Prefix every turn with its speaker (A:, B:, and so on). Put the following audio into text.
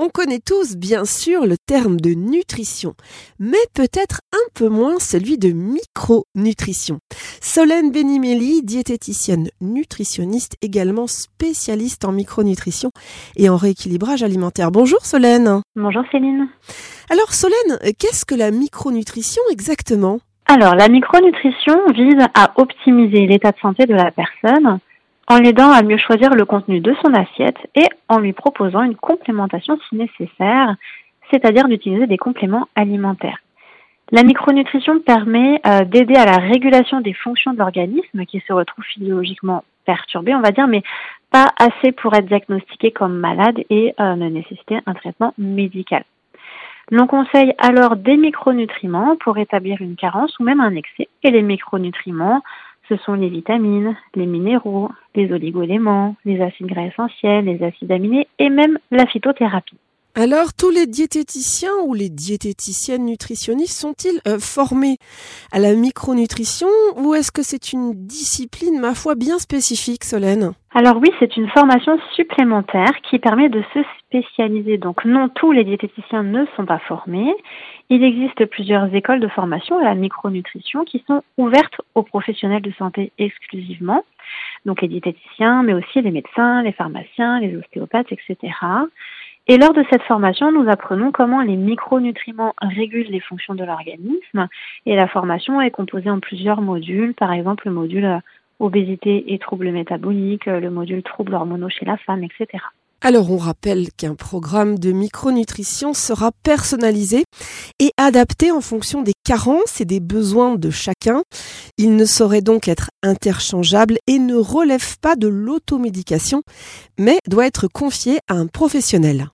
A: On connaît tous bien sûr le terme de nutrition, mais peut-être un peu moins celui de micronutrition. Solène Benimeli, diététicienne nutritionniste, également spécialiste en micronutrition et en rééquilibrage alimentaire. Bonjour Solène.
B: Bonjour Céline.
A: Alors Solène, qu'est-ce que la micronutrition exactement?
B: Alors la micronutrition vise à optimiser l'état de santé de la personne en l'aidant à mieux choisir le contenu de son assiette et en lui proposant une complémentation si nécessaire, c'est-à-dire d'utiliser des compléments alimentaires. La micronutrition permet euh, d'aider à la régulation des fonctions de l'organisme qui se retrouvent physiologiquement perturbées, on va dire, mais pas assez pour être diagnostiqué comme malade et euh, ne nécessiter un traitement médical. L'on conseille alors des micronutriments pour établir une carence ou même un excès. Et les micronutriments ce sont les vitamines, les minéraux, les oligoéléments, les acides gras essentiels, les acides aminés et même la phytothérapie.
A: Alors, tous les diététiciens ou les diététiciennes nutritionnistes sont-ils euh, formés à la micronutrition ou est-ce que c'est une discipline, ma foi, bien spécifique, Solène?
B: Alors oui, c'est une formation supplémentaire qui permet de se spécialiser. Donc non, tous les diététiciens ne sont pas formés. Il existe plusieurs écoles de formation à la micronutrition qui sont ouvertes aux professionnels de santé exclusivement, donc les diététiciens, mais aussi les médecins, les pharmaciens, les ostéopathes, etc. Et lors de cette formation, nous apprenons comment les micronutriments régulent les fonctions de l'organisme. Et la formation est composée en plusieurs modules, par exemple le module obésité et troubles métaboliques, le module troubles hormonaux chez la femme, etc.
A: Alors on rappelle qu'un programme de micronutrition sera personnalisé et adapté en fonction des carences et des besoins de chacun. Il ne saurait donc être interchangeable et ne relève pas de l'automédication, mais doit être confié à un professionnel.